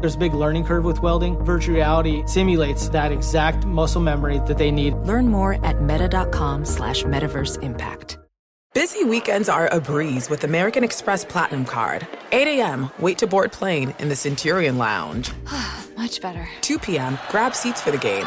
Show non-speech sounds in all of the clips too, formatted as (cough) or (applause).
There's a big learning curve with welding. Virtual reality simulates that exact muscle memory that they need. Learn more at meta.com slash metaverse impact. Busy weekends are a breeze with American Express Platinum Card. 8 a.m., wait to board plane in the Centurion Lounge. (sighs) Much better. 2 p.m., grab seats for the game.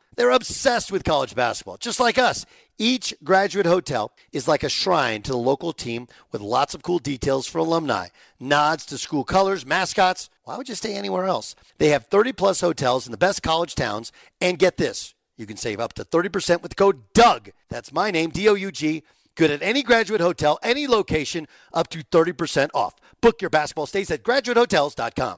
They're obsessed with college basketball, just like us. Each graduate hotel is like a shrine to the local team with lots of cool details for alumni, nods to school colors, mascots. Why would you stay anywhere else? They have 30 plus hotels in the best college towns. And get this you can save up to 30% with the code DOUG. That's my name, D O U G. Good at any graduate hotel, any location, up to 30% off. Book your basketball stays at graduatehotels.com.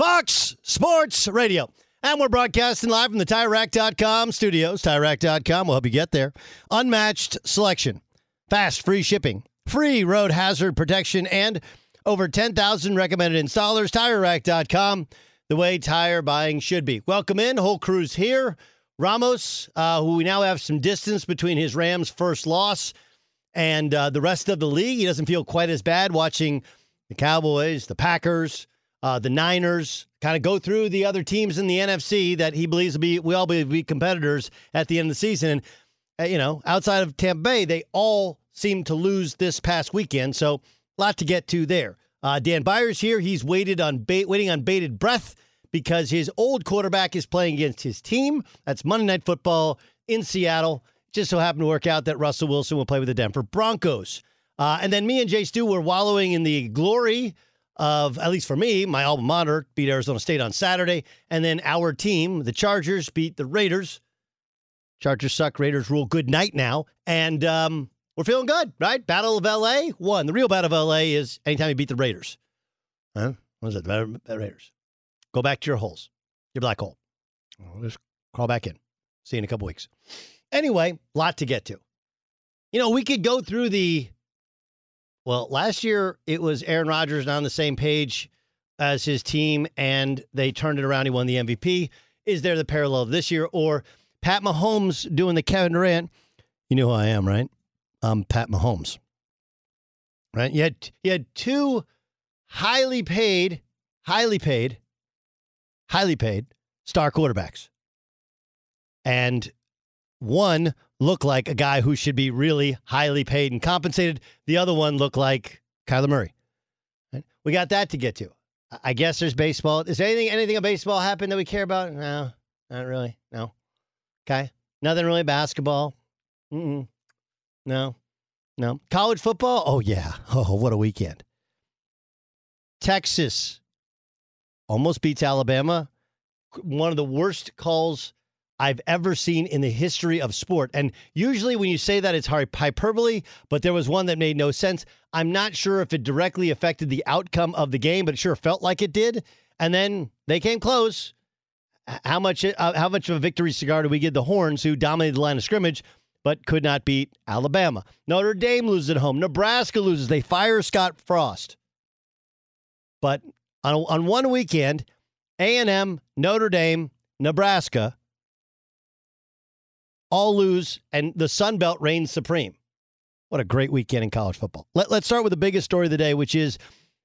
Fox Sports Radio. And we're broadcasting live from the TireRack.com studios. TireRack.com will help you get there. Unmatched selection, fast, free shipping, free road hazard protection, and over 10,000 recommended installers. TireRack.com, the way tire buying should be. Welcome in. Whole crew's here. Ramos, uh, who we now have some distance between his Rams' first loss and uh, the rest of the league. He doesn't feel quite as bad watching the Cowboys, the Packers, uh, the Niners, kind of go through the other teams in the NFC that he believes will be will be, be competitors at the end of the season. And uh, you know, outside of Tampa Bay, they all seem to lose this past weekend. So a lot to get to there. Uh, Dan Beyer's here. He's waited on bait, waiting on bated breath because his old quarterback is playing against his team. That's Monday Night Football in Seattle. Just so happened to work out that Russell Wilson will play with the Denver Broncos. Uh, and then me and Jay Stu were wallowing in the glory of, at least for me, my alma mater beat Arizona State on Saturday. And then our team, the Chargers, beat the Raiders. Chargers suck. Raiders rule. Good night now. And um, we're feeling good, right? Battle of LA won. The real battle of LA is anytime you beat the Raiders. Huh? What is it? The Raiders. Go back to your holes, your black hole. I'll just crawl back in. See you in a couple weeks. Anyway, lot to get to. You know, we could go through the. Well, last year it was Aaron Rodgers on the same page as his team, and they turned it around. He won the MVP. Is there the parallel this year, or Pat Mahomes doing the Kevin Durant? You know who I am, right? I'm Pat Mahomes. Right? You had you had two highly paid, highly paid highly paid star quarterbacks. And one looked like a guy who should be really highly paid and compensated. The other one looked like Kyler Murray. We got that to get to. I guess there's baseball. Is anything anything of baseball happen that we care about? No, not really. No. Okay. Nothing really basketball. Mm-mm. No. No. College football? Oh yeah. (laughs) Oh, what a weekend. Texas almost beats Alabama. One of the worst calls I've ever seen in the history of sport. And usually when you say that, it's hyperbole, but there was one that made no sense. I'm not sure if it directly affected the outcome of the game, but it sure felt like it did. And then they came close. How much? Uh, how much of a victory cigar do we give the Horns, who dominated the line of scrimmage, but could not beat Alabama? Notre Dame loses at home. Nebraska loses. They fire Scott Frost. But on, on one weekend, A&M, Notre Dame, Nebraska all lose, and the Sun Belt reigns supreme. What a great weekend in college football. Let, let's start with the biggest story of the day, which is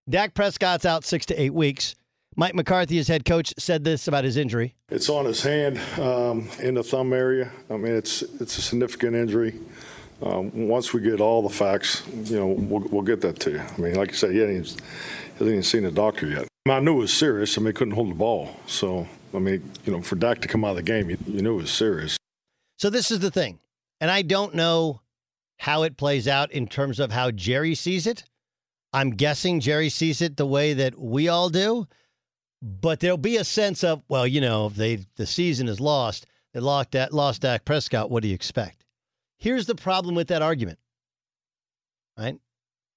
Dak Prescott's out six to eight weeks. Mike McCarthy, his head coach, said this about his injury. It's on his hand um, in the thumb area. I mean, it's it's a significant injury. Um, once we get all the facts, you know, we'll, we'll get that to you. I mean, like I said, he hasn't, hasn't even seen a doctor yet. I knew it was serious. I mean, he couldn't hold the ball. So, I mean, you know, for Dak to come out of the game, you, you knew it was serious. So this is the thing, and I don't know how it plays out in terms of how Jerry sees it. I'm guessing Jerry sees it the way that we all do, but there'll be a sense of, well, you know, they the season is lost, they lost that lost Dak Prescott. What do you expect? Here's the problem with that argument, right?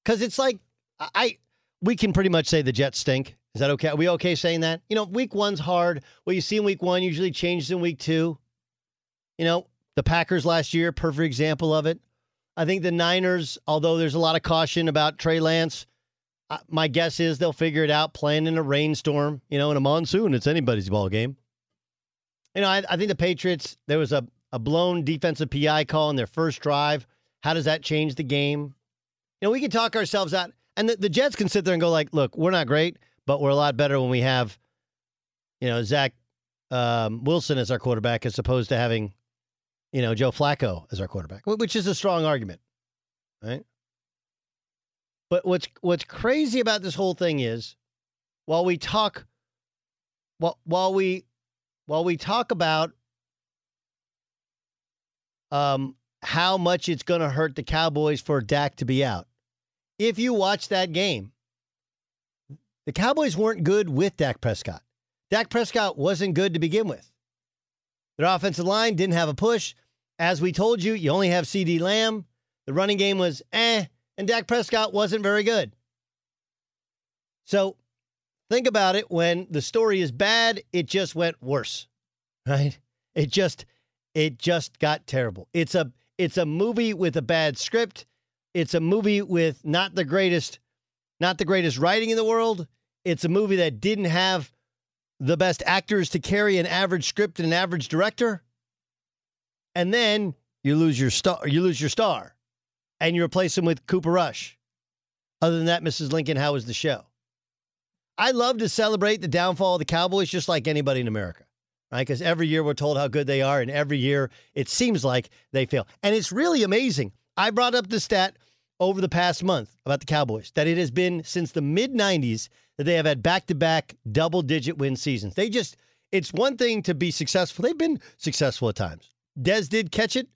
Because it's like I we can pretty much say the Jets stink. Is that okay? Are we okay saying that? You know, week one's hard. What you see in week one usually changes in week two. You know, the Packers last year, perfect example of it. I think the Niners, although there's a lot of caution about Trey Lance, my guess is they'll figure it out playing in a rainstorm, you know, in a monsoon. It's anybody's ball game. You know, I, I think the Patriots, there was a, a blown defensive PI call in their first drive. How does that change the game? You know, we can talk ourselves out, and the, the Jets can sit there and go like, "Look, we're not great, but we're a lot better when we have, you know, Zach um, Wilson as our quarterback, as opposed to having you know, Joe Flacco as our quarterback, which is a strong argument, right? But what's what's crazy about this whole thing is, while we talk, while while we while we talk about um, how much it's going to hurt the Cowboys for Dak to be out, if you watch that game, the Cowboys weren't good with Dak Prescott. Dak Prescott wasn't good to begin with. Their offensive line didn't have a push. As we told you, you only have CeeDee Lamb. The running game was eh, and Dak Prescott wasn't very good. So think about it when the story is bad, it just went worse. (laughs) Right? It just it just got terrible. It's a it's a movie with a bad script. It's a movie with not the greatest not the greatest writing in the world. It's a movie that didn't have the best actors to carry an average script and an average director. And then you lose your star you lose your star and you replace him with Cooper Rush. Other than that, Mrs. Lincoln, how was the show? I love to celebrate the downfall of the Cowboys just like anybody in America, right? Because every year we're told how good they are, and every year it seems like they fail. And it's really amazing. I brought up the stat over the past month about the Cowboys that it has been since the mid 90s that they have had back to back double digit win seasons. They just, it's one thing to be successful. They've been successful at times. Dez did catch it.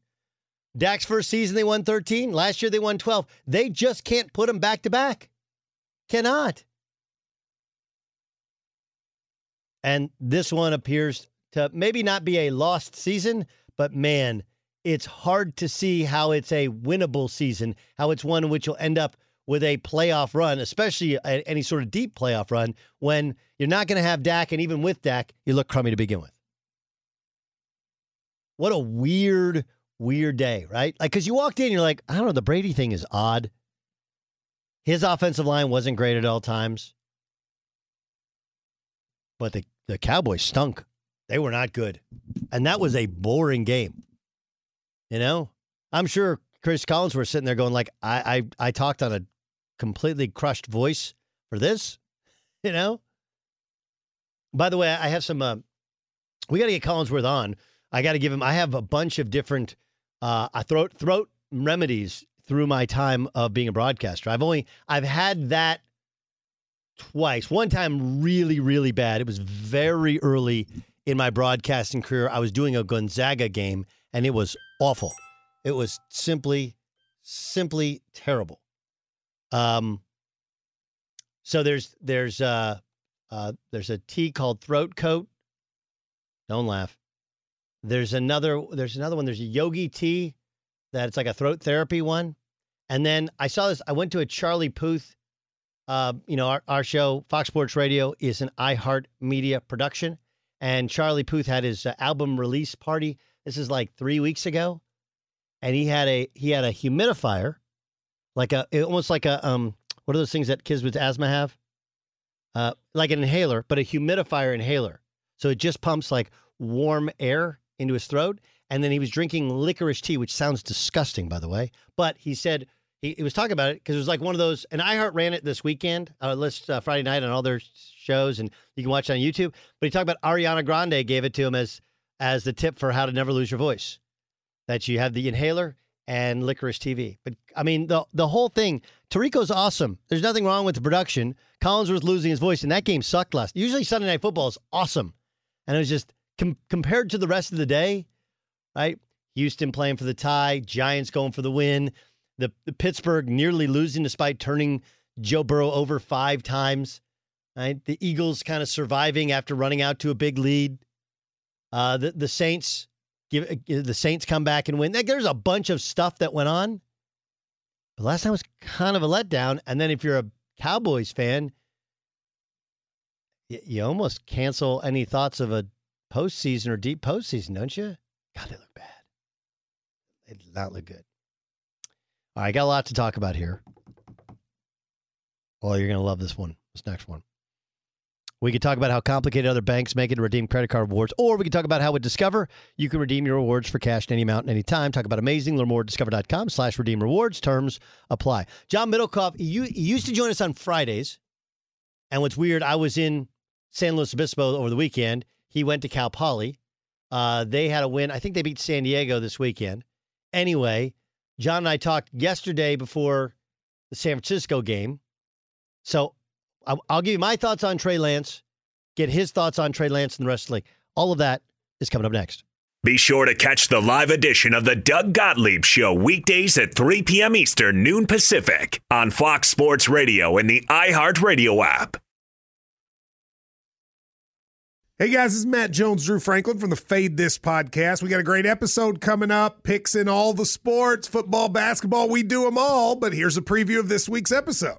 Dak's first season, they won 13. Last year, they won 12. They just can't put them back to back. Cannot. And this one appears to maybe not be a lost season, but man, it's hard to see how it's a winnable season, how it's one which you'll end up with a playoff run, especially any sort of deep playoff run, when you're not going to have Dak, and even with Dak, you look crummy to begin with. What a weird, weird day, right? Like, because you walked in, you're like, I don't know, the Brady thing is odd. His offensive line wasn't great at all times, but the, the Cowboys stunk. They were not good. And that was a boring game. You know, I'm sure Cris Collinsworth sitting there going like, I, I, I talked on a completely crushed voice for this, (laughs) you know? By the way, I have some uh, we got to get Collinsworth on. I got to give him. I have a bunch of different uh, throat throat remedies through my time of being a broadcaster. I've only I've had that twice. One time really really bad. It was very early in my broadcasting career. I was doing a Gonzaga game and it was awful. It was simply simply terrible. Um so there's there's uh uh there's a tea called throat coat. Don't laugh. There's another there's another one. There's a yogi tea that it's like a throat therapy one. And then I saw this. I went to a Charlie Puth. Uh, you know, our, our show, Fox Sports Radio, is an iHeart Media production. And Charlie Puth had his uh, album release party. This is like three weeks ago, and he had a he had a humidifier, like a almost like a um what are those things that kids with asthma have? Uh, like an inhaler, but a humidifier inhaler. So it just pumps like warm air into his throat. And then he was drinking licorice tea, which sounds disgusting, by the way. But he said he, he was talking about it because it was like one of those. And iHeart ran it this weekend, uh, list uh, Friday night on all their shows, and you can watch it on YouTube. But he talked about Ariana Grande gave it to him as as the tip for how to never lose your voice. That you have the inhaler and licorice TV. But I mean, the the whole thing. Tirico's awesome. There's nothing wrong with the production. Collinsworth losing his voice, and that game sucked last. Usually Sunday Night Football is awesome, and it was just com- compared to the rest of the day, right? Houston playing for the tie, Giants going for the win, the, the Pittsburgh nearly losing despite turning Joe Burrow over five times. Right? The Eagles kind of surviving after running out to a big lead. Uh, the the Saints give uh, the Saints come back and win. There's a bunch of stuff that went on. But last time was kind of a letdown. And then if you're a Cowboys fan, you, you almost cancel any thoughts of a postseason or deep postseason, don't you? God, they look bad. They did not look good. All right, I got a lot to talk about here. Well, you're going to love this one, this next one. We could talk about how complicated other banks make it to redeem credit card rewards, or we could talk about how with Discover you can redeem your rewards for cash in any amount, any time. Talk about amazing. Learn more at discover.com slash redeem rewards. Terms apply. John Middlekauff, you, used to join us on Fridays. And what's weird, I was in San Luis Obispo over the weekend. He went to Cal Poly. Uh, they had a win. I think they beat San Diego this weekend. Anyway, John and I talked yesterday before the San Francisco game. So I'll, I'll give you my thoughts on Trey Lance, get his thoughts on Trey Lance and the rest of the league. All of that is coming up next. Be sure to catch the live edition of the Doug Gottlieb Show weekdays at 3 p.m. Eastern, noon Pacific on Fox Sports Radio and the iHeartRadio app. Hey guys, this is Matt Jones, Drew Franklin from the Fade This podcast. We got a great episode coming up, picks in all the sports, football, basketball, we do them all. But here's a preview of this week's episode.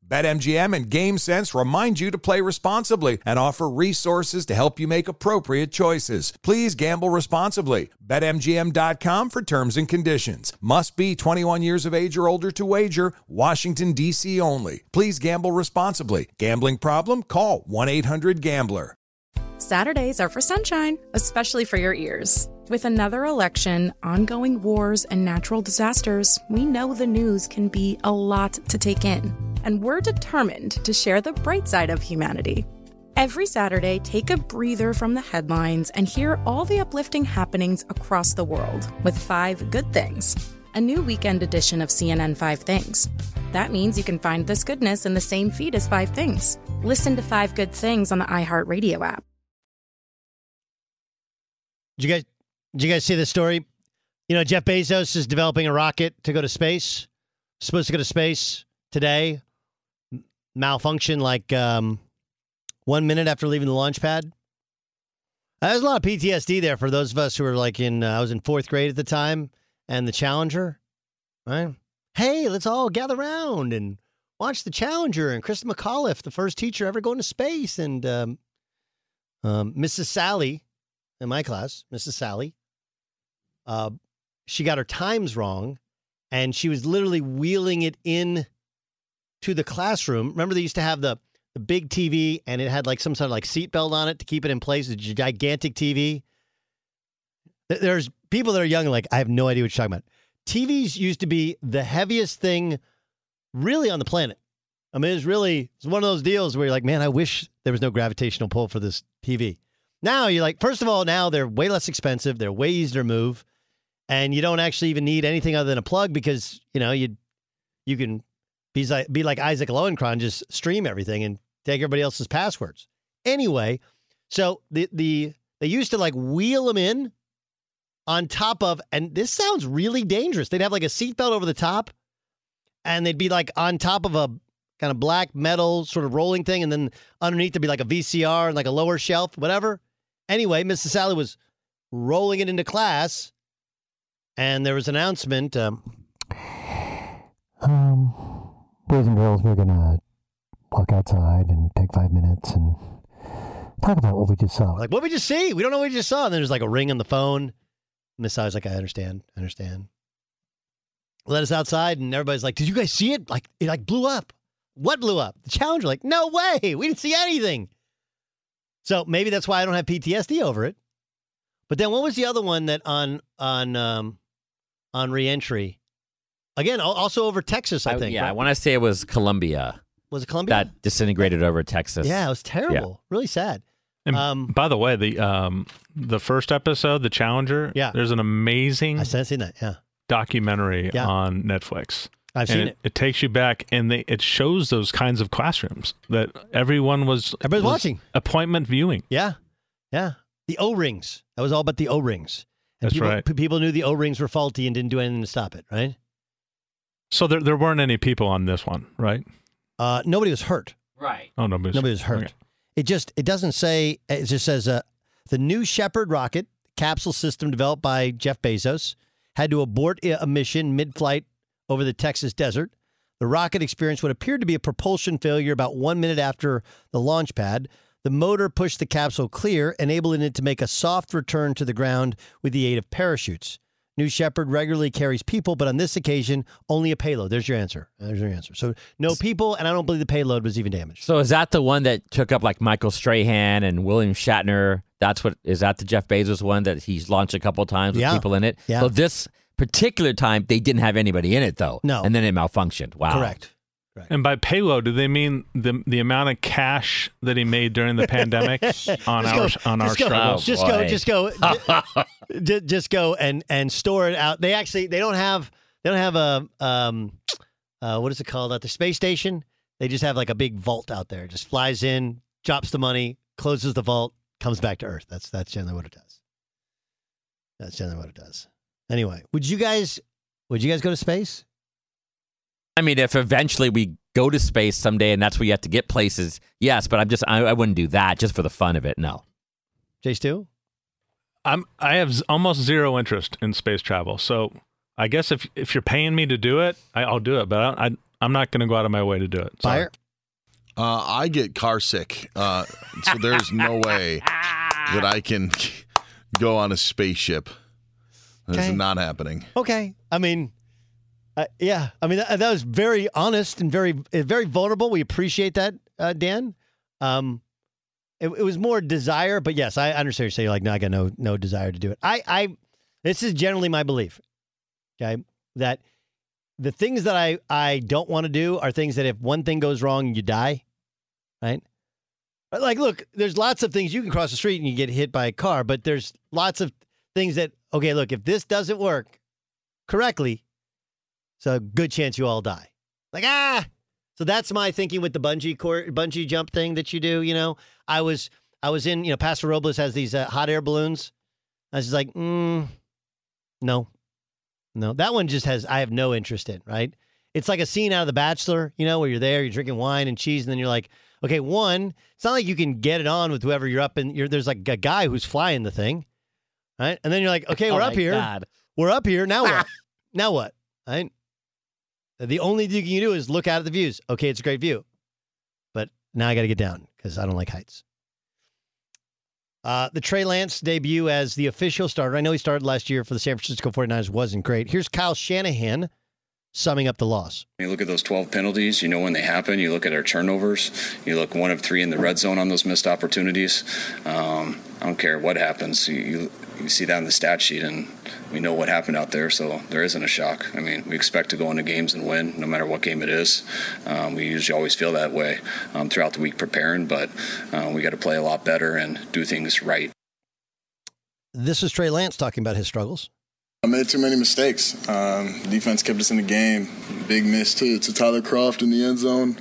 BetMGM and GameSense remind you to play responsibly and offer resources to help you make appropriate choices. Please gamble responsibly. BetMGM.com for terms and conditions. Must be 21 years of age or older to wager. Washington, D.C. only. Please gamble responsibly. Gambling problem? Call 1 800 Gambler. Saturdays are for sunshine, especially for your ears. With another election, ongoing wars, and natural disasters, we know the news can be a lot to take in. And we're determined to share the bright side of humanity. Every Saturday, take a breather from the headlines and hear all the uplifting happenings across the world with Five Good Things, a new weekend edition of CNN Five Things. That means you can find this goodness in the same feed as Five Things. Listen to Five Good Things on the iHeartRadio app. Did you guys did you guys see this story? You know, Jeff Bezos is developing a rocket to go to space. Supposed to go to space today. Malfunction like um, one minute after leaving the launch pad. There's a lot of PTSD there for those of us who were like in. Uh, I was in fourth grade at the time, and the Challenger, right? Hey, let's all gather around and watch the Challenger and Chris McAuliffe, the first teacher ever going to space, and um, um, Mrs. Sally in my class, Mrs. Sally, uh, she got her times wrong, and she was literally wheeling it in to the classroom. Remember, they used to have the the big TV, and it had like some sort of like seatbelt on it to keep it in place. It's a gigantic TV. There's people that are young, like I have no idea what you're talking about. TVs used to be the heaviest thing, really, on the planet. I mean, it's really it's one of those deals where you're like, man, I wish there was no gravitational pull for this TV. Now you're like, first of all, now they're way less expensive. They're way easier to move, and you don't actually even need anything other than a plug because you know you you can be like be like Isaac Lowenkron, just stream everything and take everybody else's passwords. Anyway, so the the they used to like wheel them in on top of, and this sounds really dangerous. They'd have like a seatbelt over the top, and they'd be like on top of a kind of black metal sort of rolling thing, and then underneath there'd be like a VCR and like a lower shelf, whatever. Anyway, Mrs. Sally was rolling it into class, and there was an announcement. Um, um, boys and girls, we're gonna walk outside and take five minutes and talk about what we just saw. Like, what we just see? We don't know what we just saw. And then there's like a ring on the phone. Miss Sally's like, I understand, I understand. Let us outside, and everybody's like, Did you guys see it? Like, it like blew up. What blew up? The Challenger. Like, no way. We didn't see anything. So maybe that's why I don't have PTSD over it. But then what was the other one that on on um on reentry? Again, also over Texas, I, I- think. yeah, right? I want to say it was Columbia. Was it Columbia? That disintegrated over Texas. Yeah, it was terrible. Really sad. And Um, by the way, the um the first episode, the Challenger. Yeah. there's an amazing. I seen that. Yeah, documentary Yeah. on Netflix. I've And seen it. It takes you back, and they it shows those kinds of classrooms that everyone was Everybody's was watching. appointment viewing. Yeah, yeah. The O rings. That was all about the O rings. That's people, right. People knew the O rings were faulty and didn't do anything to stop it. Right. So there there weren't any people on this one, right? Uh, nobody was hurt. Right. Oh, nobody was, Nobody was hurt. okay. It just it doesn't say. It just says uh, the new Shepard rocket capsule system developed by Jeff Bezos had to abort a mission mid-flight over the Texas desert. The rocket experienced what appeared to be a propulsion failure about one minute after the launch pad. The motor pushed the capsule clear, enabling it to make a soft return to the ground with the aid of parachutes. New Shepard regularly carries people, but on this occasion, only a payload. There's your answer. There's your answer. So no people, and I don't believe the payload was even damaged. So is that the one that took up like Michael Strahan and William Shatner? That's what is that the Jeff Bezos one that he's launched a couple times with Yeah. people in it? Yeah. So this particular time they didn't have anybody in it though. No. And then it malfunctioned. Wow. Correct. And by payload, do they mean the the amount of cash that he made during the pandemic (laughs) on Just our go- on our just go- struggles? Just go, just go, ju- ju- just go and and store it out. They actually they don't have they don't have a um uh what is it called at the space station? They just have like a big vault out there. Just flies in, drops the money, closes the vault, comes back to Earth. That's that's generally what it does. That's generally what it does. Anyway, would you guys would you guys go to space? I mean, if eventually we go to space someday and that's where you have to get places, yes, but I'm just I, I wouldn't do that just for the fun of it. No. Jay Stu? I'm I have z- almost zero interest in space travel. So I guess if if you're paying me to do it, I, I'll do it. But I, I I'm not going to go out of my way to do it. Sorry. Uh, I get car sick, uh, so there's no way that I can (laughs) go on a spaceship. That's Okay. not happening. Okay. I mean, uh, yeah. I mean, that, that was very honest and very, uh, very vulnerable. We appreciate that, uh, Dan. Um, it, it was more desire, but yes, I understand you're saying like, no, I got no, no desire to do it. I, I, this is generally my belief. Okay, that the things that I, I don't want to do are things that if one thing goes wrong, you die. Right. Like, look, there's lots of things you can cross the street and you get hit by a car, but there's lots of things that okay, look, if this doesn't work correctly, so good chance you all die. Like ah, so that's my thinking with the bungee cord, bungee jump thing that you do. You know, I was I was in you know Pastor Robles has these uh, hot air balloons. I was just like, mm, no, no, that one just has I have no interest in. Right? It's like a scene out of The Bachelor, you know, where you're there, you're drinking wine and cheese, and then you're like, okay, one, it's not like you can get it on with whoever you're up in. You're, there's like a guy who's flying the thing, right? And then you're like, okay, Oh we're my up here. God. We're up here. Now what? (laughs) now what? Right? The only thing you can do is look out at the views. Okay, it's a great view. But now I got to get down because I don't like heights. Uh, the Trey Lance debut as the official starter. I know he started last year for the San Francisco 49ers wasn't great. Here's Kyle Shanahan summing up the loss. You look at those 12 penalties, you know when they happen. You look at our turnovers. You look one of three in the red zone on those missed opportunities. Um, I don't care what happens. You, you, you see that in the stat sheet, and we know what happened out there, so there isn't a shock. I mean, we expect to go into games and win, no matter what game it is. Um, we usually always feel that way um, throughout the week preparing, but uh, we got to play a lot better and do things right. This is Trey Lance talking about his struggles. I made too many mistakes. Um, defense kept us in the game. Big miss to, to Tyler Kroft in the end zone.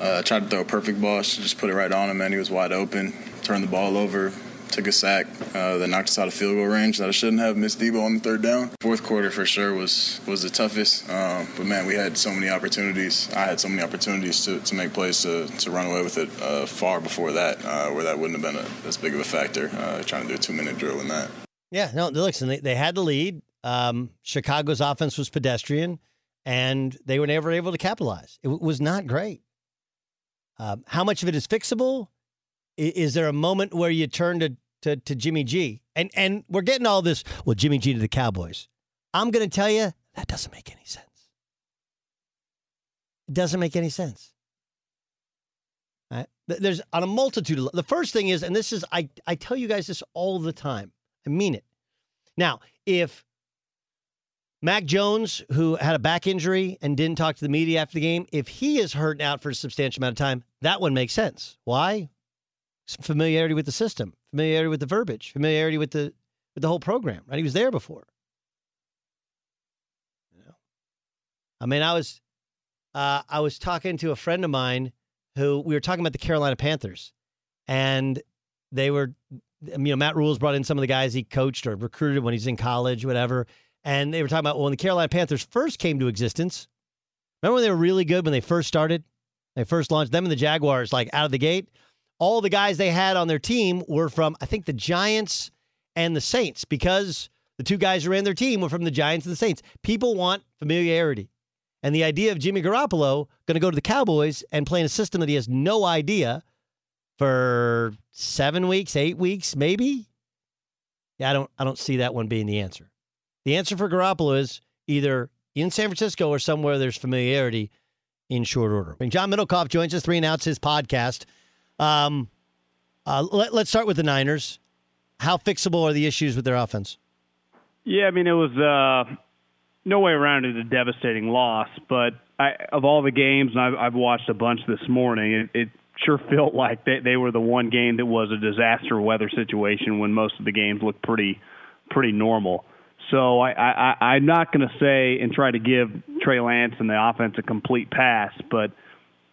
Uh, I tried to throw a perfect ball, should just put it right on him, and He was wide open. Turned the ball over, took a sack uh, that knocked us out of field goal range that I shouldn't have. Missed Deebo on the third down. Fourth quarter for sure was was the toughest. Um, but man, we had so many opportunities. I had so many opportunities to, to make plays to, to run away with it uh, far before that, uh, where that wouldn't have been a, as big of a factor. Uh, trying to do a two minute drill in that. Yeah, no, listen, they, they had the lead. Um, Chicago's offense was pedestrian, and they were never able to capitalize. It w- was not great. Um, how much of it is fixable? Is there a moment where you turn to, to, to Jimmy G? And, and we're getting all this, well, Jimmy G to the Cowboys. I'm going to tell you, that doesn't make any sense. It doesn't make any sense. Right? There's on a multitude of the first thing is, and this is I, I tell you guys this all the time. I mean it. Now, if Mac Jones, who had a back injury and didn't talk to the media after the game, if he is hurt out for a substantial amount of time, that one makes sense. Why? Some familiarity with the system, familiarity with the verbiage, familiarity with the with the whole program. Right? He was there before. You know? I mean, I was uh, I was talking to a friend of mine who we were talking about the Carolina Panthers, and they were you know, Matt Rhule brought in some of the guys he coached or recruited when he's in college, whatever. And they were talking about well, when the Carolina Panthers first came to existence. Remember when they were really good when they first started? They first launched them and the Jaguars, like out of the gate. All the guys they had on their team were from, I think, the Giants and the Saints because the two guys who ran their team were from the Giants and the Saints. People want familiarity. And the idea of Jimmy Garoppolo going to go to the Cowboys and play in a system that he has no idea for seven weeks, eight weeks, maybe. Yeah, I don't I don't see that one being the answer. The answer for Garoppolo is either in San Francisco or somewhere there's familiarity in short order. And John Middlekauff joins us, three and outs his podcast. Um, uh, let, let's start with the Niners. How fixable are the issues with their offense? Yeah, I mean, it was uh, no way around it a devastating loss, but I, of all the games, and I've, I've watched a bunch this morning, it, it sure (laughs) felt like they, they were the one game that was a disaster weather situation when most of the games looked pretty pretty normal. So I, I, I'm not going to say and try to give Trey Lance and the offense a complete pass, but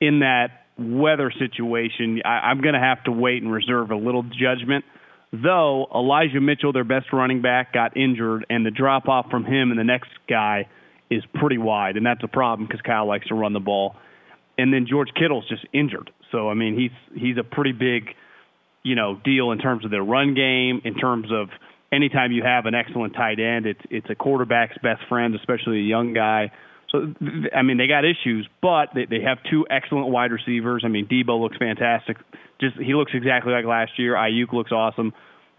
in that weather situation, I, I'm going to have to wait and reserve a little judgment. Though Elijah Mitchell, their best running back, got injured, and the drop off from him and the next guy is pretty wide, and that's a problem because Kyle likes to run the ball. And then George Kittle's just injured, so I mean he's he's a pretty big, you know, deal in terms of their run game, in terms of anytime you have an excellent tight end, it's it's a quarterback's best friend, especially a young guy. So I mean, they got issues, but they they have two excellent wide receivers. I mean, Deebo looks fantastic. Just he looks exactly like last year. Aiyuk looks awesome.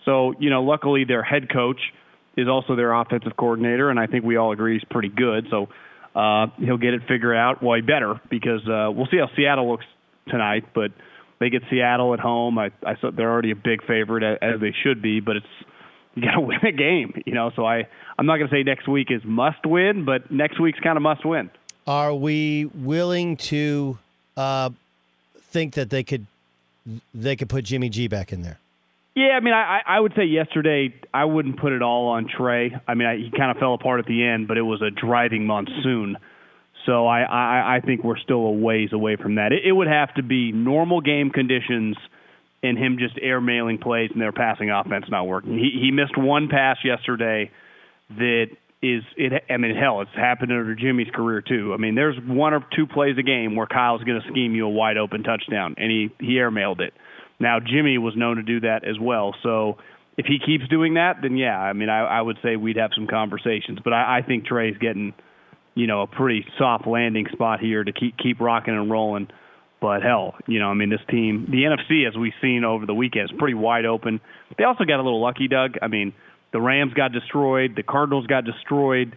So you know, luckily their head coach is also their offensive coordinator, and I think we all agree he's pretty good. So uh, he'll get it figured out. Well, better because uh, we'll see how Seattle looks tonight, but. They get Seattle at home. I, I they're already a big favorite as they should be, but it's you got to (laughs) win a game, you know. So I I'm not going to say next week is must win, but next week's kind of must win. Are we willing to uh, think that they could they could put Jimmy G back in there? Yeah, I mean, I I would say yesterday I wouldn't put it all on Trey. I mean, I, he kind of fell apart at the end, but it was a driving monsoon. So I, I, I think we're still a ways away from that. It, it would have to be normal game conditions and him just airmailing plays and their passing offense not working. He he missed one pass yesterday that is it. I mean, hell, it's happened under Jimmy's career too. I mean, there's one or two plays a game where Kyle's going to scheme you a wide open touchdown, and he he airmailed it. Now Jimmy was known to do that as well. So if he keeps doing that, then yeah, I mean, I, I would say we'd have some conversations. But I, I think Trey's getting, you know, a pretty soft landing spot here to keep keep rocking and rolling. But hell, you know, I mean, this team, the NFC, as we've seen over the weekend, is pretty wide open. They also got a little lucky, Doug. I mean, the Rams got destroyed, the Cardinals got destroyed.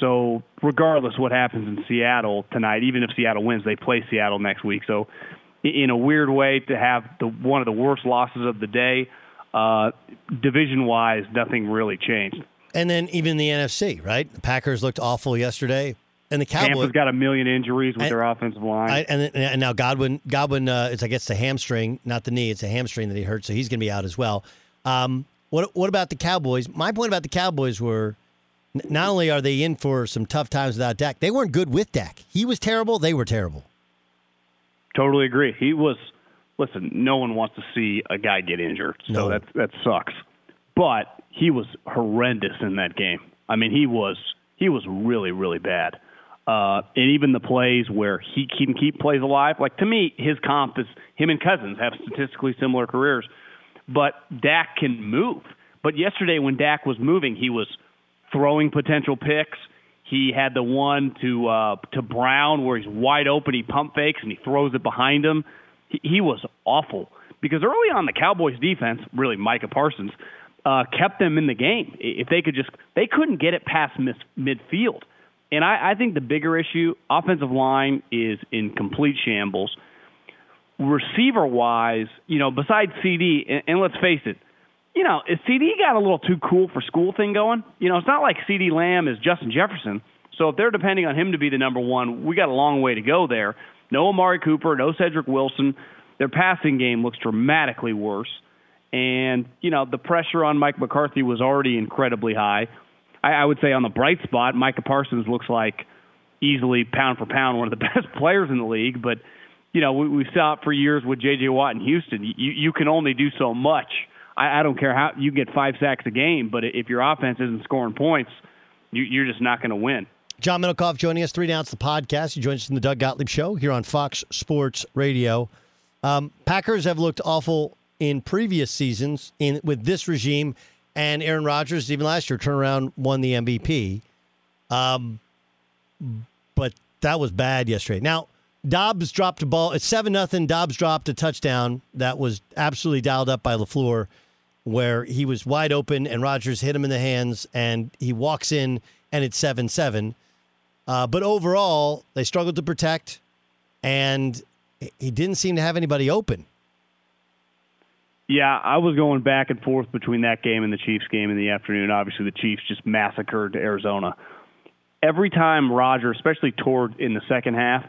So, regardless what happens in Seattle tonight, even if Seattle wins, they play Seattle next week. So, in a weird way, to have the one of the worst losses of the day, uh, division-wise, nothing really changed. And then even the NFC, right? The Packers looked awful yesterday. And the Cowboys Tampa's got a million injuries with And- their offensive line. I, and, and now Godwin, Godwin, uh, it's I guess the hamstring, not the knee. It's a hamstring that he hurt, so he's going to be out as well. Um, what what about the Cowboys? My point about the Cowboys were not only are they in for some tough times without Dak, they weren't good with Dak. He was terrible. They were terrible. Totally agree. He was. Listen, no one wants to see a guy get injured, so No. that that sucks. But he was horrendous in that game. I mean, he was he was really really bad. Uh, and even the plays where he can keep plays alive, like to me, his comp is him and Cousins have statistically similar careers, but Dak can move. But yesterday, when Dak was moving, he was throwing potential picks. He had the one to uh, to Brown where he's wide open. He pump fakes and he throws it behind him. He, he was awful because early on the Cowboys defense, really Micah Parsons, uh, kept them in the game. If they could just, they couldn't get it past mis- midfield. And I, I think the bigger issue, offensive line, is in complete shambles. Receiver wise, you know, besides CeeDee, and, and let's face it, you know, CeeDee got a little too cool for school thing going? You know, it's not like CeeDee Lamb is Justin Jefferson. So if they're depending on him to be the number one, we got a long way to go there. No Amari Cooper, no Cedric Wilson. Their passing game looks dramatically worse. And, you know, the pressure on Mike McCarthy was already incredibly high. I, I would say on the bright spot, Micah Parsons looks like easily pound for pound one of the (laughs) best players in the league. But, you know, we, we saw it for years with J.J. Watt in Houston. You, you can only do so much. I, I don't care how you get five sacks a game, but if your offense isn't scoring points, you, you're just not going to win. John Middlekauff joining us, three downs the podcast. He joins us in the Doug Gottlieb Show here on Fox Sports Radio. Um, Packers have looked awful in previous seasons in with this regime, and Aaron Rodgers even last year turned around won the MVP. Um, but that was bad yesterday. Now Dobbs dropped a ball. It's seven nothing. Dobbs dropped a touchdown that was absolutely dialed up by LaFleur, where he was wide open and Rodgers hit him in the hands and he walks in and it's 7 7. Uh, but overall, they struggled to protect and he didn't seem to have anybody open. Yeah, I was going back and forth between that game and the Chiefs game in the afternoon. Obviously, the Chiefs just massacred Arizona. Every time Roger, especially toward in the second half,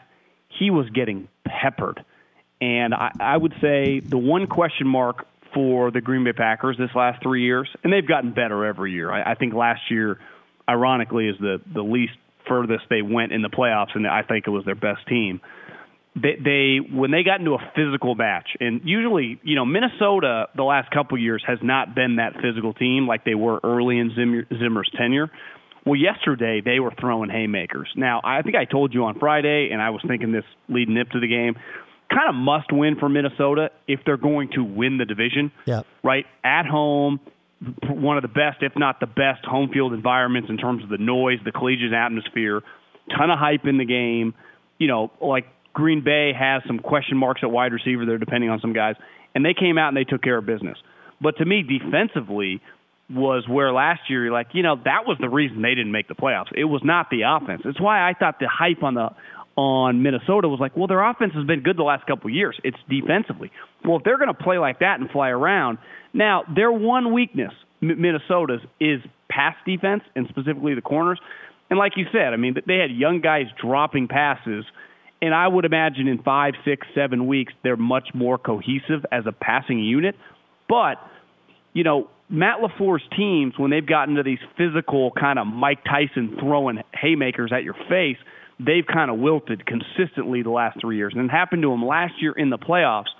he was getting peppered. And I, I would say the one question mark for the Green Bay Packers this last three years, and they've gotten better every year. I, I think last year, ironically, is the the least furthest they went in the playoffs, and I think it was their best team they, they when they got into a physical match, and usually, you know, Minnesota the last couple years has not been that physical team like they were early in Zimmer, Zimmer's tenure. Well, yesterday they were throwing haymakers. Now, I think I told you on Friday, and I was thinking this leading up to the game, kind of must win for Minnesota if they're going to win the division. Yeah. Right at home, one of the best, if not the best, home field environments in terms of the noise, the collegiate atmosphere, ton of hype in the game. You know, like Green Bay has some question marks at wide receiver there, depending on some guys, and they came out and they took care of business. But to me, defensively was where last year like, you know, that was the reason they didn't make the playoffs. It was not the offense. It's why I thought the hype on the on Minnesota was like, well, their offense has been good the last couple of years. It's defensively. Well, if they're going to play like that and fly around, now their one weakness, Minnesota's, is pass defense and specifically the corners. And like you said, I mean, they had young guys dropping passes and I would imagine in five, six, seven weeks, they're much more cohesive as a passing unit. But, you know, Matt LaFleur's teams, when they've gotten to these physical kind of Mike Tyson throwing haymakers at your face, they've kind of wilted consistently the last three years. And it happened to them last year in the playoffs.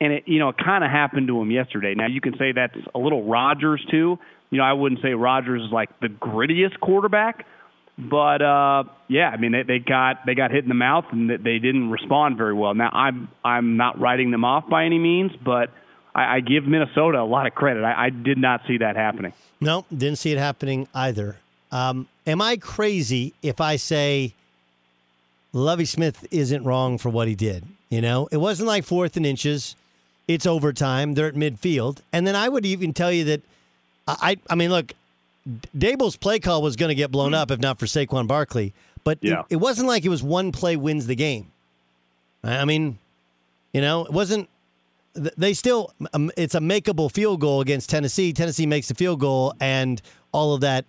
And it, you know, it kind of happened to him yesterday. Now you can say that's a little Rodgers too. You know, I wouldn't say Rodgers is like the grittiest quarterback, but uh, yeah, I mean they, they got they got hit in the mouth and they didn't respond very well. Now I'm I'm not writing them off by any means, but I, I give Minnesota a lot of credit. I, I, did not see that happening. No, didn't see it happening either. Um, am I crazy if I say Lovie Smith isn't wrong for what he did? You know, it wasn't like fourth and inches. It's overtime. They're at midfield, and then I would even tell you that I I mean, look, Daboll's play call was going to get blown up if not for Saquon Barkley. But yeah. it, it, wasn't like it was one play wins the game. I mean, you know, it wasn't. They still, um, it's a makeable field goal against Tennessee. Tennessee makes the field goal, and all of that.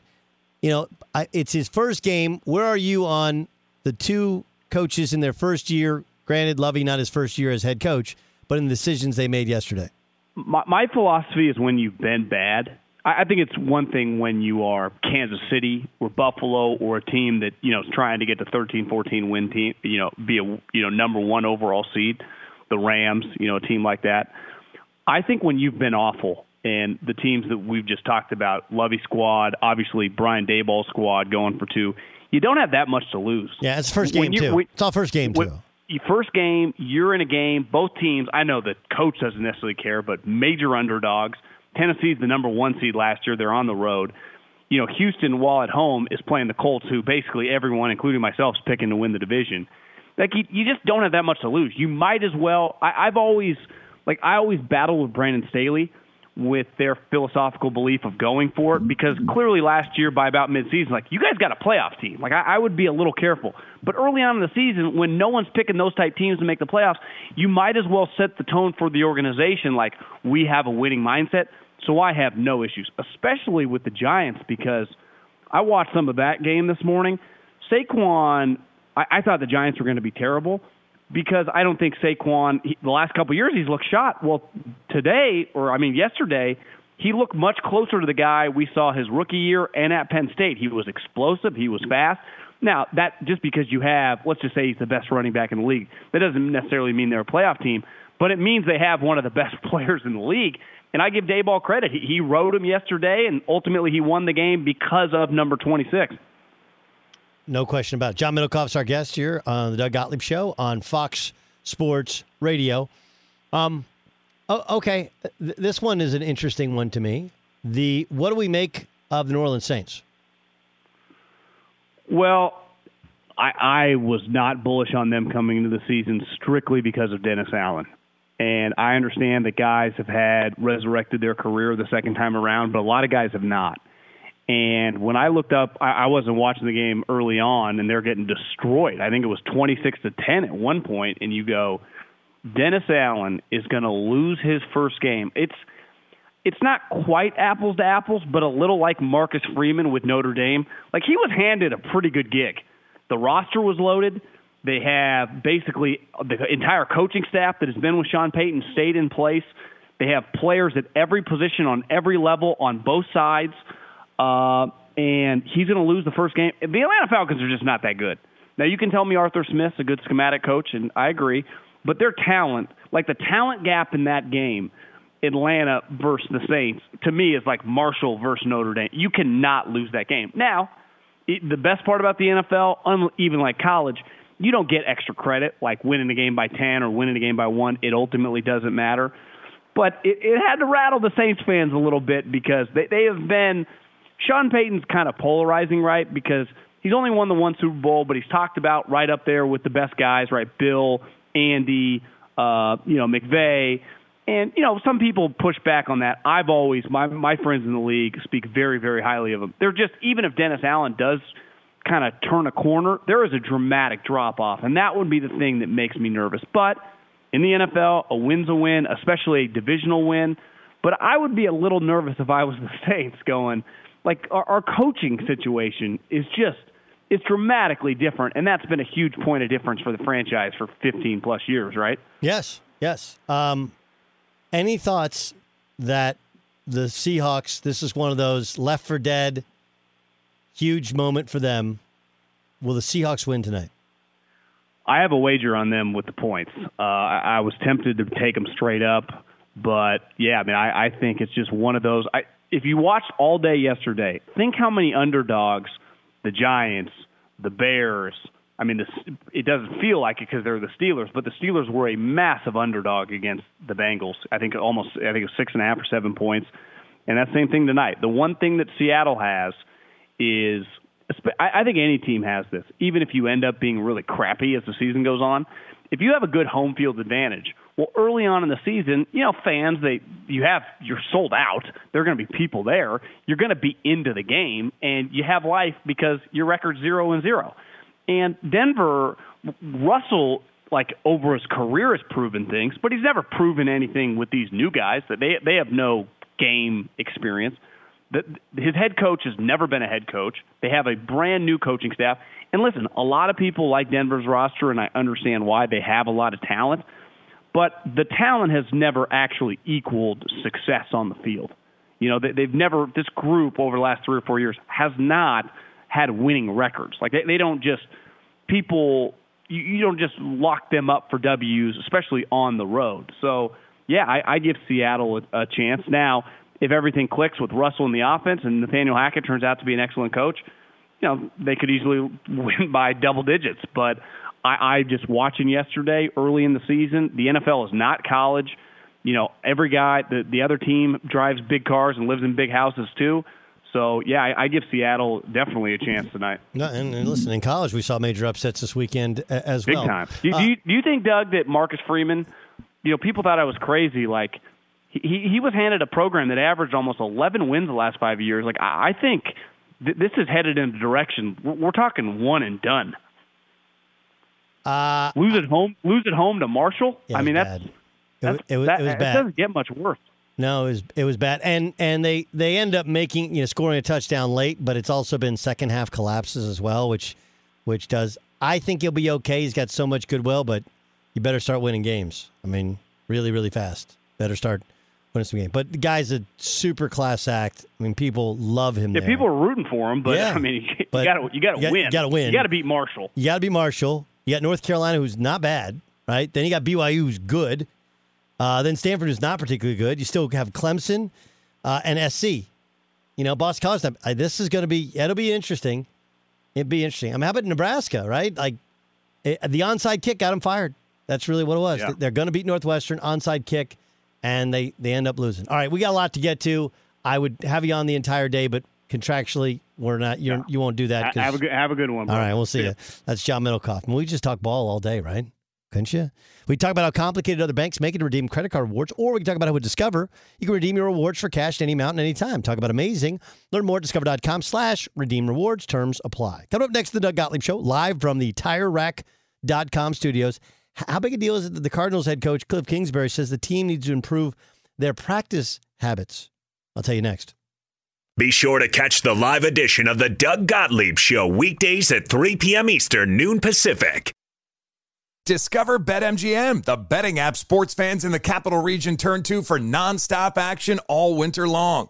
You know, it's his first game. Where are you on the two coaches in their first year? Granted, Lovie not his first year as head coach, but in the decisions they made yesterday. My, my philosophy is when you've been bad, I think it's one thing when you are Kansas City or Buffalo or a team that you know is trying to get to 13, 14 win team, you know, be a you know number one overall seed, the Rams, you know, a team like that. I think when you've been awful and the teams that we've just talked about, Lovie squad, obviously Brian Daboll squad going for two, you don't have that much to lose. Yeah, it's first game too. When, it's all first game too. First game, you're in a game. Both teams. I know the coach doesn't necessarily care, but major underdogs Tennessee's the number one seed last year. They're on the road. You know, Houston, while at home, is playing the Colts, who basically everyone, including myself, is picking to win the division. Like you, you just don't have that much to lose. You might as well. I, I've always, like, I always battle with Brandon Staley with their philosophical belief of going for it because clearly last year by about midseason, like you guys got a playoff team. Like I, I would be a little careful. But early on in the season, when no one's picking those type teams to make the playoffs, you might as well set the tone for the organization like we have a winning mindset. So I have no issues, especially with the Giants because I watched some of that game this morning. Saquon, I, I thought the Giants were going to be terrible because I don't think Saquon he, the last couple years he's looked shot. Well, today or I mean yesterday, he looked much closer to the guy we saw his rookie year and at Penn State. He was explosive, he was fast. Now, that just because you have, let's just say he's the best running back in the league, that doesn't necessarily mean they're a playoff team, but it means they have one of the (laughs) best players in the league. And I give Daboll credit. He, he rode him yesterday, and ultimately he won the game because of number 26. No question about it. John Middlekauff's our guest here on the Doug Gottlieb Show on Fox Sports Radio. Um, oh, okay, this one is an interesting one to me. The what do we make of the New Orleans Saints? Well, I, I was not bullish on them coming into the season strictly because of Dennis Allen. And I understand that guys have had resurrected their career the second time around, but a lot of guys have not. And when I looked up, I, I wasn't watching the game early on, and they're getting destroyed. I think it was 26 to 10 at one point, and you go, Dennis Allen is going to lose his first game. It's it's not quite apples to apples, but a little like Marcus Freeman with Notre Dame. Like he was handed a pretty good gig. The roster was loaded. They have basically the entire coaching staff that has been with Sean Payton stayed in place. They have players at every position on every level on both sides. Uh, and he's going to lose the first game. The Atlanta Falcons are just not that good. Now, you can tell me Arthur Smith's a good schematic coach, and I agree, but their talent, like the talent gap in that game, Atlanta versus the Saints, to me is like Marshall versus Notre Dame. You cannot lose that game. Now, the best part about the NFL, even like college, you don't get extra credit like winning a game by 10 or winning a game by 1. It ultimately doesn't matter. But it, it had to rattle the Saints fans a little bit because they, they have been Sean Payton's kind of polarizing, right? Because he's only won the one Super Bowl, but he's talked about right up there with the best guys, right? Bill, Andy, uh, you know, McVay. And you know, some people push back on that. I've always my my friends in the league speak very very highly of him. They're just even if Dennis Allen does kind of turn a corner, there is a dramatic drop off, and that would be the thing that makes me nervous. But in the NFL, a win's a win, especially a divisional win. But I would be a little nervous if I was the (laughs) Saints going like our, our coaching situation is just it's dramatically different, and that's been a huge point of difference for the franchise for 15 plus years, right? Yes, yes. Um, any thoughts that the Seahawks, this is one of those left for dead, huge moment for them. Will the Seahawks win tonight? I have a wager on them with the points. Uh, I, I was tempted to take them straight up, but yeah, I mean, I, I think it's just one of those. I, if you watched all day yesterday, think how many underdogs the Giants, the Bears, I mean, this, it doesn't feel like it because they're the Steelers, but the Steelers were a massive underdog against the Bengals. I think almost, I think it was six and a half or seven points, and that same thing tonight. The one thing that Seattle has is, I I think any team has this. Even if you end up being really crappy as the season goes on, if you have a good home field advantage, well, early on in the season, you know, fans they you have you're sold out. There are going to be people there. You're going to be into the game, and you have life because your record's zero and zero. And Denver, Russell, like over his career, has proven things, but he's never proven anything with these new guys. That they they have no game experience. That his head coach has never been a head coach. They have a brand new coaching staff. And listen, a lot of people like Denver's roster, and I understand why they have a lot of talent, but the talent has never actually equaled success on the field. You know, they, they've never. This group over the last three or four years has not had winning records. Like they, they don't just people you, you don't just lock them up for W's, especially on the road. So yeah, I, I give Seattle a, a chance. Now, if everything clicks with Russell in the offense and Nathaniel Hackett turns out to be an excellent coach, you know they could easily (laughs) win by double digits. But I, I just watching yesterday early in the season, the NFL is not college. You know, every guy, the the other team drives big cars and lives in big houses too. So yeah, I, I, give Seattle definitely a chance tonight. No, and, and, listen, in college we saw major upsets this weekend as Big well. Big time. Do, uh, do, you, do you think, Doug, that Marcus Freeman? You know, people thought I was crazy. Like he he was handed a program that averaged almost 11 wins the last five years. Like I, I think th- this is headed in a direction. We're, we're talking one and done. Uh, lose at home. Lose at home to Marshall. I mean that's. Bad. That's, it, was, that, it was it doesn't get much worse. No, it was it was bad, and and they they end up making you know scoring a touchdown late, but it's also been second half collapses as well, which which does. I think he'll be okay. He's got so much goodwill, but you better start winning games. I mean, really, really fast. Better start winning some games. But the guy's a super class act. I mean, people love him. Yeah, there. people are rooting for him, but Yeah, (laughs) I mean, you got to you got to win. you gotta win. You got to beat Marshall. You got to be Marshall. You got North Carolina, who's not bad, right? Then you got BYU, who's good. Uh, then Stanford, who's not particularly good. You still have Clemson uh, and SC. You know, Boston College. This is going to be. It'll be interesting. It'd be interesting. I mean, how about Nebraska? Right? Like it, the onside kick got him fired. That's really what it was. Yeah. They're going to beat Northwestern onside kick, and they they end up losing. All right, we got a lot to get to. I would have you on the entire day, but contractually, we're not. You're, You won't do that. Have a good have a good one. Bro. all right, we'll see Yeah. you. That's John Middlekauff. And we just talk ball all day, right? Couldn't you? We talk about how complicated other banks make it to redeem credit card rewards, or we can talk about how with Discover, you can redeem your rewards for cash at any amount and any time. Talk about amazing. Learn more at discover.com slash redeem rewards. Terms apply. Coming up next, to the Doug Gottlieb Show, live from the tire TireRack.com studios. How big a deal is it that the Cardinals head coach, Cliff Kingsbury, says the team needs to improve their practice habits? I'll tell you next. Be sure to catch the live edition of the Doug Gottlieb Show weekdays at 3 p.m. Eastern, noon Pacific. Discover BetMGM, the betting app sports fans in the capital region turn to for nonstop action all winter long.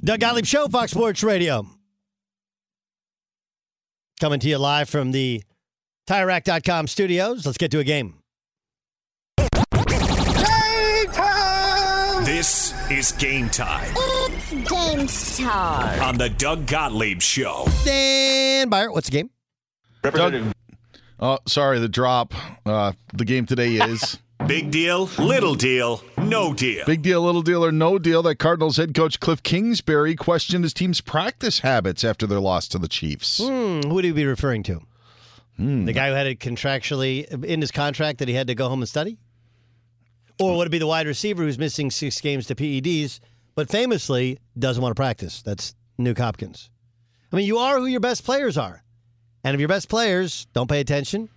Doug Gottlieb Show, Fox Sports Radio. Coming to you live from the TireRack.com studios. Let's get to a game. This is game time It's game time. on the Doug Gottlieb Show. Dan Beyer, what's the game? Doug, oh, sorry, the drop. Uh, the game today is (laughs) Big deal, little deal, no deal. big deal, little deal, or no deal. That Cardinals head coach Cliff Kingsbury questioned his team's practice habits after their loss to the Chiefs. Hmm, who would he be referring to? The guy who had it contractually in his contract that he had to go home and study? Or would it be the wide receiver who's missing six games to PEDs, but famously doesn't want to practice? That's Nuk Hopkins. I mean, you are who your best players are. And if your best players don't pay attention,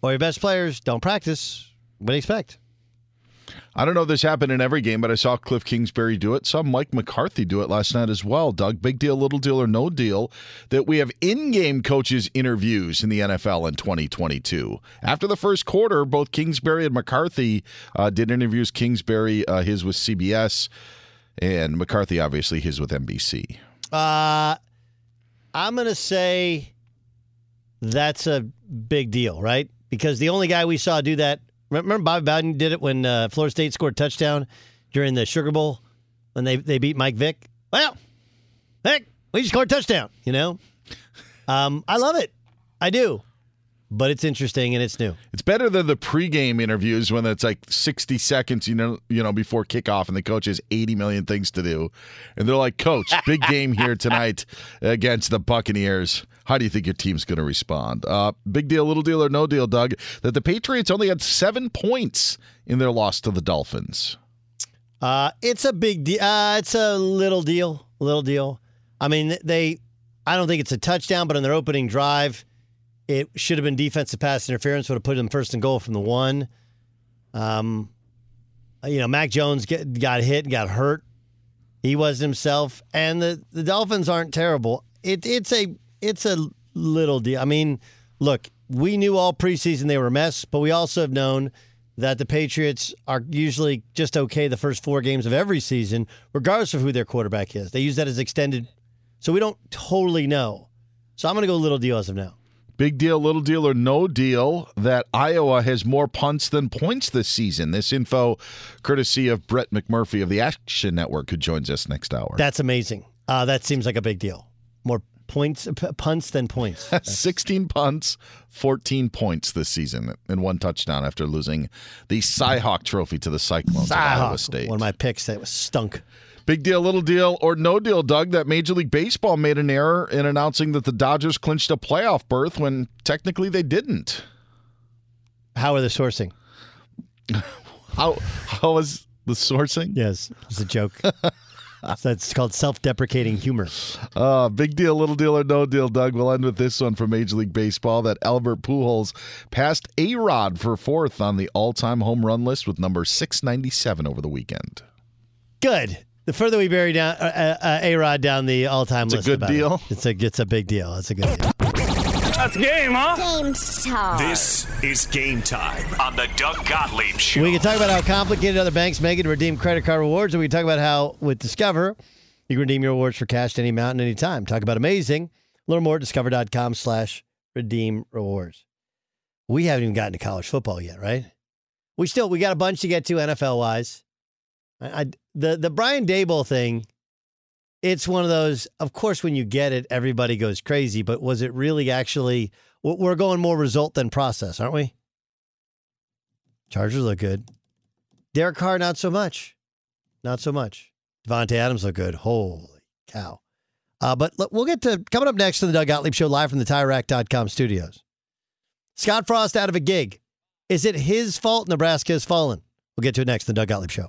or your best players don't practice, what do you expect? I don't know if this happened in every game, but I saw Cliff Kingsbury do it. Saw Mike McCarthy do it last night as well. Doug, big deal, little deal, or no deal that we have in-game coaches interviews in the NFL in 2022. After the first quarter, both Kingsbury and McCarthy uh, did interviews. Kingsbury, uh, his with CBS, and McCarthy, obviously, his with NBC. Uh, I'm going to say that's a big deal, right? Because the only guy we saw do that, remember Bob Bowden did it when uh, Florida State scored a touchdown during the Sugar Bowl when they, they beat Mike Vick? Well, heck, we just scored a touchdown. You know, um, I love it. I do. But it's interesting and it's new. It's better than the pregame interviews when it's like 60 seconds, you know, you know, before kickoff, and the coach has 80 million things to do, and they're like, "Coach, big game here tonight (laughs) against the Buccaneers. How do you think your team's going to respond?" Uh, big deal, little deal, or no deal, Doug? That the Patriots only had seven points in their loss to the Dolphins. Uh, it's a big deal. Uh, it's a little deal. Little deal. I mean, they. I don't think it's a touchdown, but on their opening drive, it should have been defensive pass interference. Would have put them first and goal from the one. Um, you know, Mac Jones get, got hit, got hurt. He wasn't himself, and the the Dolphins aren't terrible. It, it's a it's a little deal. I mean, look, we knew all preseason they were a mess, but we also have known that the Patriots are usually just okay the first four games of every season, regardless of who their quarterback is. They use that as extended, so we don't totally know. So I'm going to go little deal as of now. Big deal, little deal, or no deal that Iowa has more punts than points this season. This info, courtesy of Brett McMurphy of the Action Network, who joins us next hour. That's amazing. Uh, that seems like a big deal. More points, p- punts than points. (laughs) 16 punts, 14 points this season, and one touchdown after losing the Cyhawk Trophy to the Cyclones of Iowa State. One of my picks that was stunk. Big deal, little deal, or no deal, Doug, that Major League Baseball made an error in announcing that the Dodgers clinched a playoff berth when technically they didn't. How are the sourcing? (laughs) How how was the sourcing? Yes, it's a joke. (laughs) (laughs) That's called self-deprecating humor. Uh, big deal, little deal, or no deal, Doug. We'll end with this one from Major League Baseball that Albert Pujols passed A Rod for fourth on the all-time home run list with number 697 over the weekend. Good. The further we bury down uh, uh, A Rod down the all-time It's a list, good about it. deal? It's a it's a big deal. It's a good deal. That's game, huh? Game time. This is game time on the Doug Gottlieb Show. We can talk about how complicated other banks make it to redeem credit card rewards, and we can talk about how with Discover you can redeem your rewards for cash at any amount and any time. Talk about amazing. Learn more at discover.com slash redeem rewards. We haven't even gotten to college football yet, right? We still we got a bunch to get to NFL wise. I, I the the Brian Daboll thing. It's one of those. Of course, when you get it, everybody goes crazy. But was it really actually? we're- going more result than process, aren't we? Chargers look good. Derek Carr, not so much. Not so much. Davante Adams look good. Holy cow. Uh, but look, we'll get to coming up next to the Doug Gottlieb Show live from the TireRack.com studios. Scott Frost out of a gig. Is it his fault Nebraska has fallen? We'll get to it next in the Doug Gottlieb Show.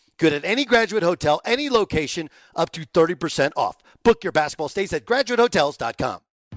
Good at any graduate hotel, any location, up to 30% off. Book your basketball stays at graduatehotels.com.